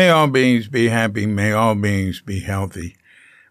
May all beings be happy. May all beings be healthy.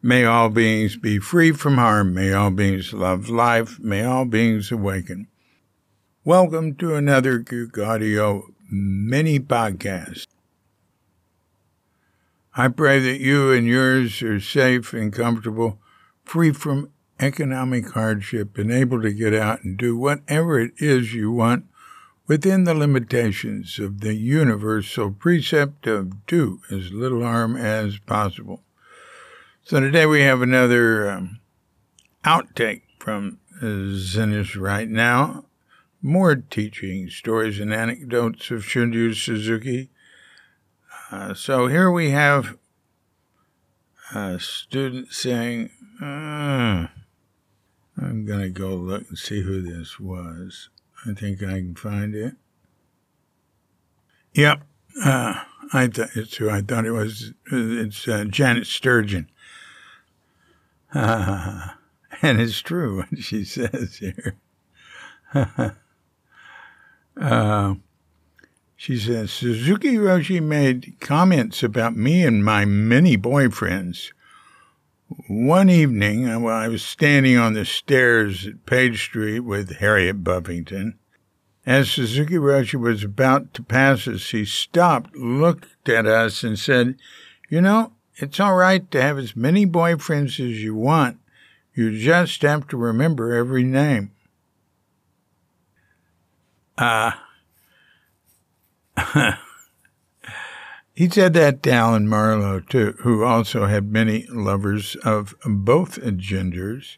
May all beings be free from harm. May all beings love life. May all beings awaken. Welcome to another Cuke Audio mini podcast. I pray that you and yours are safe and comfortable, free from economic hardship, and able to get out and do whatever it is you want within the limitations of the universal precept of do as little harm as possible. So today we have another um, outtake from Zen Right Now. More teaching, stories, and anecdotes of Shunryu Suzuki. Uh, so here we have a student saying, uh, I'm going to go look and see who this was. I think I can find it. Yep, uh, I thought it's who I thought it was. It's uh, Janet Sturgeon. Uh, and it's true what she says here. uh, she says Suzuki Roshi made comments about me and my many boyfriends. One evening, uh, I was standing on the stairs at Page Street with Harriet Buffington, as Suzuki Roshi was about to pass us, he stopped, looked at us, and said, You know, it's all right to have as many boyfriends as you want. You just have to remember every name. Ah. Uh, He said that to Alan Marlowe, too, who also had many lovers of both genders.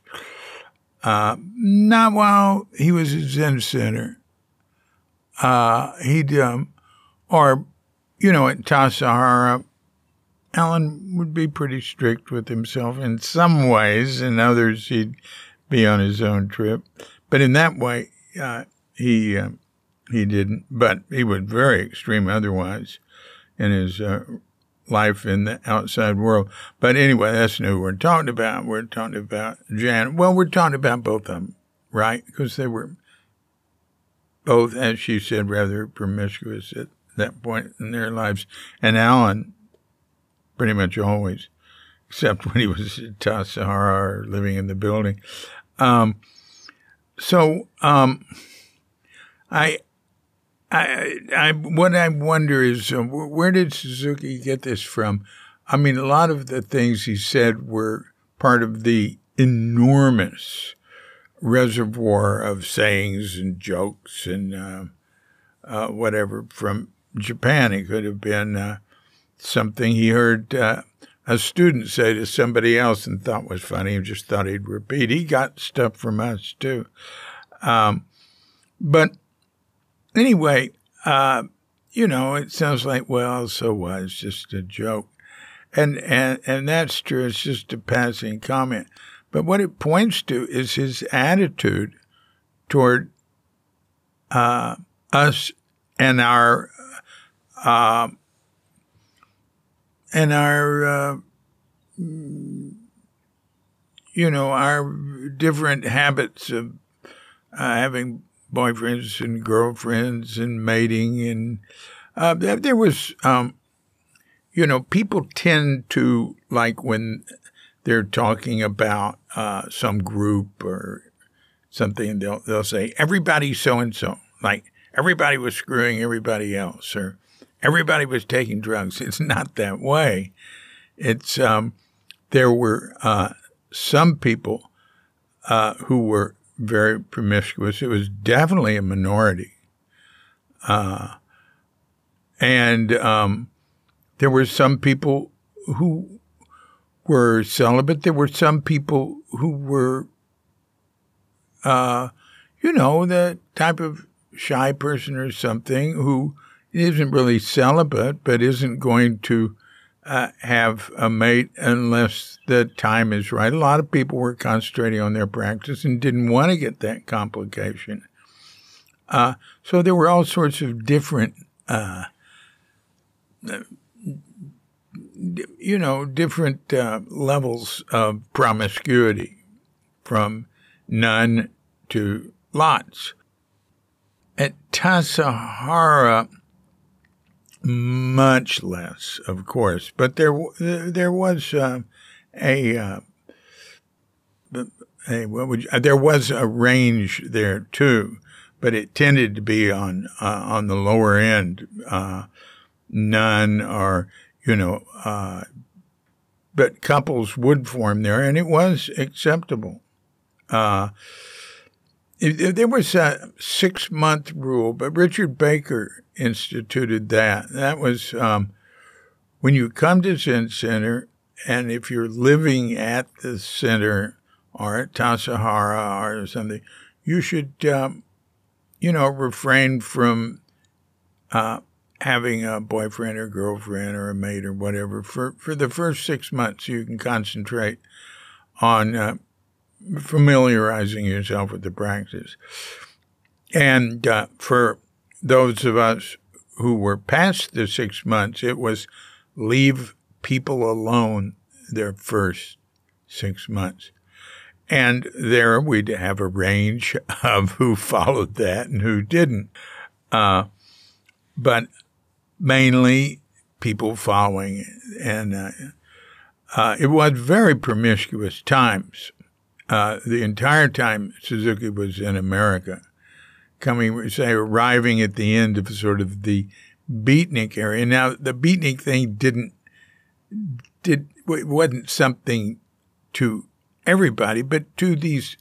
Uh, not while he was a Zen center. Uh, he'd, um, or, you know, at Tassajara, Alan would be pretty strict with himself in some ways. In others, he'd be on his own trip. But in that way, uh, he, uh, he didn't. But he was very extreme otherwise in his uh, life in the outside world. But anyway, that's who we're talking about. We're talking about Jan. Well, we're talking about both of them, right? Because they were both, as she said, rather promiscuous at that point in their lives. And Alan, pretty much always, except when he was at Tassajara or living in the building. Um, so um, I I, I, what I wonder is uh, where did Suzuki get this from? I mean, a lot of the things he said were part of the enormous reservoir of sayings and jokes and uh, uh, whatever from Japan. It could have been uh, something he heard uh, a student say to somebody else and thought was funny and just thought he'd repeat. He got stuff from us too. Um, but Anyway, uh, you know, it sounds like, well, so what? It's just a joke. And, and, and that's true. It's just a passing comment. But what it points to is his attitude toward uh, us and our uh, and our uh, you know our different habits of uh, having boyfriends and girlfriends and mating and uh, there was um, you know people tend to like when they're talking about uh, some group or something they'll they'll say everybody so and so like everybody was screwing everybody else or everybody was taking drugs. It's not that way. It's um, there were uh, some people uh, who were very promiscuous. It was definitely a minority. Uh, and um, there were some people who were celibate. There were some people who were, uh, you know, the type of shy person or something who isn't really celibate, but isn't going to uh, have a mate unless the time is right. A lot of people were concentrating on their practice and didn't want to get that complication. Uh, so there were all sorts of different, uh, you know, different uh, levels of promiscuity from none to lots. At Tassajara, Much less, of course, but there there was uh, a, uh, a what would you, uh, there was a range there too, but it tended to be on uh, on the lower end, uh, none or you know, uh, but couples would form there, and it was acceptable. There was a six month rule, but Richard Baker instituted that. That was um, when you come to Zen Center, and if you're living at the center or at Tassajara or something, you should, um, you know, refrain from uh, having a boyfriend or girlfriend or a mate or whatever for, for the first six months. You can concentrate on uh, familiarizing yourself with the practice. And uh, for those of us who were past the six months, it was leave people alone their first six months. And there we'd have a range of who followed that and who didn't. Uh, but mainly people following. And uh, uh, it was very promiscuous times. Uh, the entire time Suzuki was in America coming, say, arriving at the end of sort of the beatnik area. Now, the beatnik thing didn't did wasn't something to everybody, but to these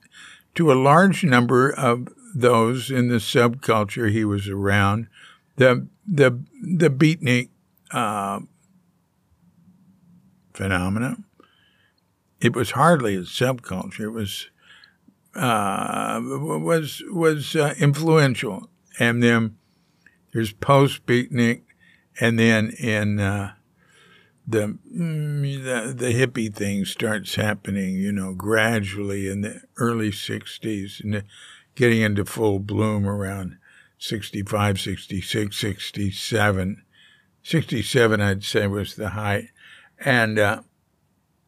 to a large number of those in the subculture he was around. The the the beatnik uh, phenomena. It was hardly a subculture. It was uh, was was uh, influential. And then there's post beatnik, and then in uh, the, mm, the the hippie thing starts happening, you know, gradually in the early '60s, and getting into full bloom around 65, 66, 67. 67, I'd say, was the height, and uh,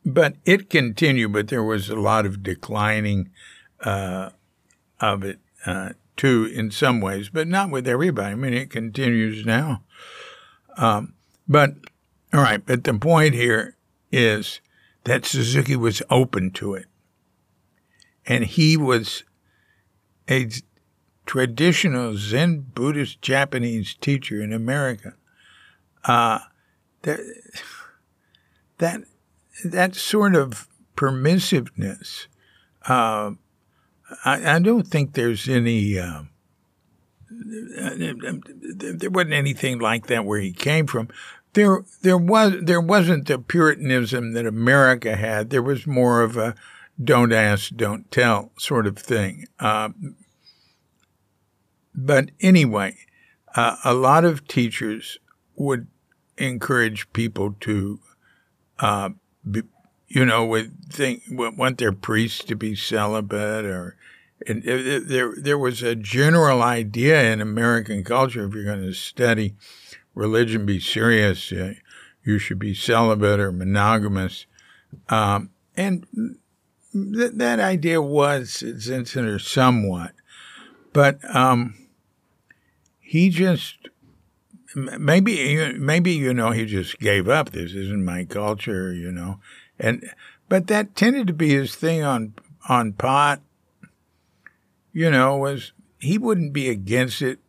but it continued. But there was a lot of declining uh, of it uh, too, in some ways, but not with everybody. I mean, it continues now. Um, but all right, but the point here is that Suzuki was open to it, and he was a traditional Zen Buddhist Japanese teacher in America. Uh, that that that sort of permissiveness uh, I, I don't think there's any. Uh, there wasn't anything like that where he came from. There, there was there wasn't the Puritanism that America had. There was more of a "don't ask, don't tell" sort of thing. Uh, but anyway, uh, a lot of teachers would encourage people to uh, you know, would think want their priests to be celibate, or and there there was a general idea in American culture if you're going to study religion, be serious, uh, you should be celibate or monogamous, um, and th- that idea was insincere somewhat, but um, he just maybe maybe you know he just gave up. This isn't my culture, you know and but that tended to be his thing on on pot. You know, was he wouldn't be against it.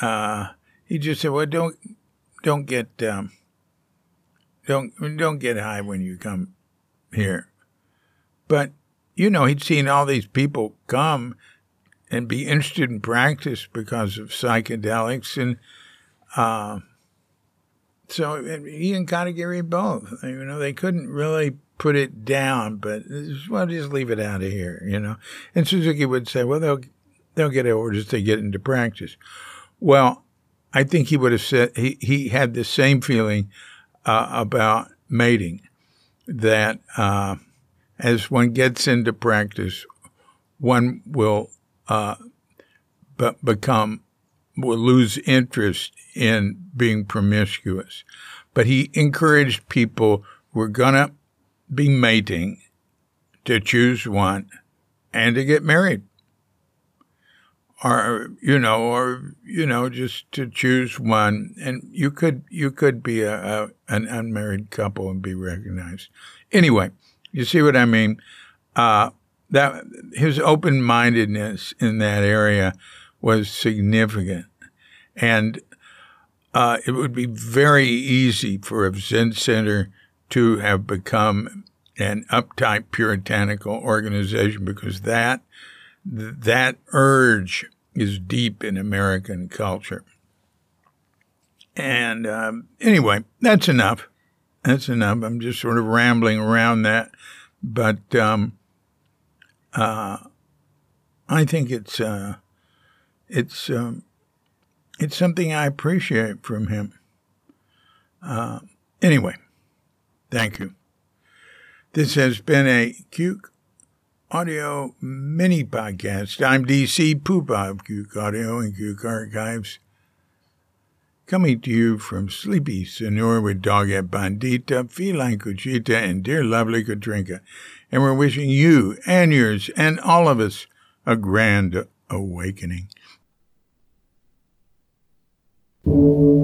Uh, he just said, "Well, don't don't get um, don't don't get high when you come here." But you know, he'd seen all these people come and be interested in practice because of psychedelics, and uh, so he and Katagiri both. You know, they couldn't really put it down, but well, just leave it out of here, you know. And Suzuki would say, well, they'll they'll get orders to get into practice. Well, I think he would have said he he had the same feeling uh, about mating that uh, as one gets into practice, one will uh, become will lose interest in being promiscuous. But he encouraged people who are gonna be mating to choose one and to get married. or you know, or you know, just to choose one, and you could you could be a, a an unmarried couple and be recognized. Anyway, you see what I mean? Uh, that his open mindedness in that area was significant, and uh, it would be very easy for a Zen center to have become an uptight puritanical organization because that that urge is deep in American culture. And um, anyway, that's enough. That's enough. I'm just sort of rambling around that, but um, uh, I think it's uh, it's um, it's something I appreciate from him. Uh, anyway, thank you. This has been a Cuke Audio mini podcast. I'm DC Poopa of Cuke Audio and Cuke Archives. Coming to you from sleepy Sonora with Doggett Bandita, Feline Cuchita, and dear lovely Katrinka. And we're wishing you and yours and all of us a grand awakening. Thank you.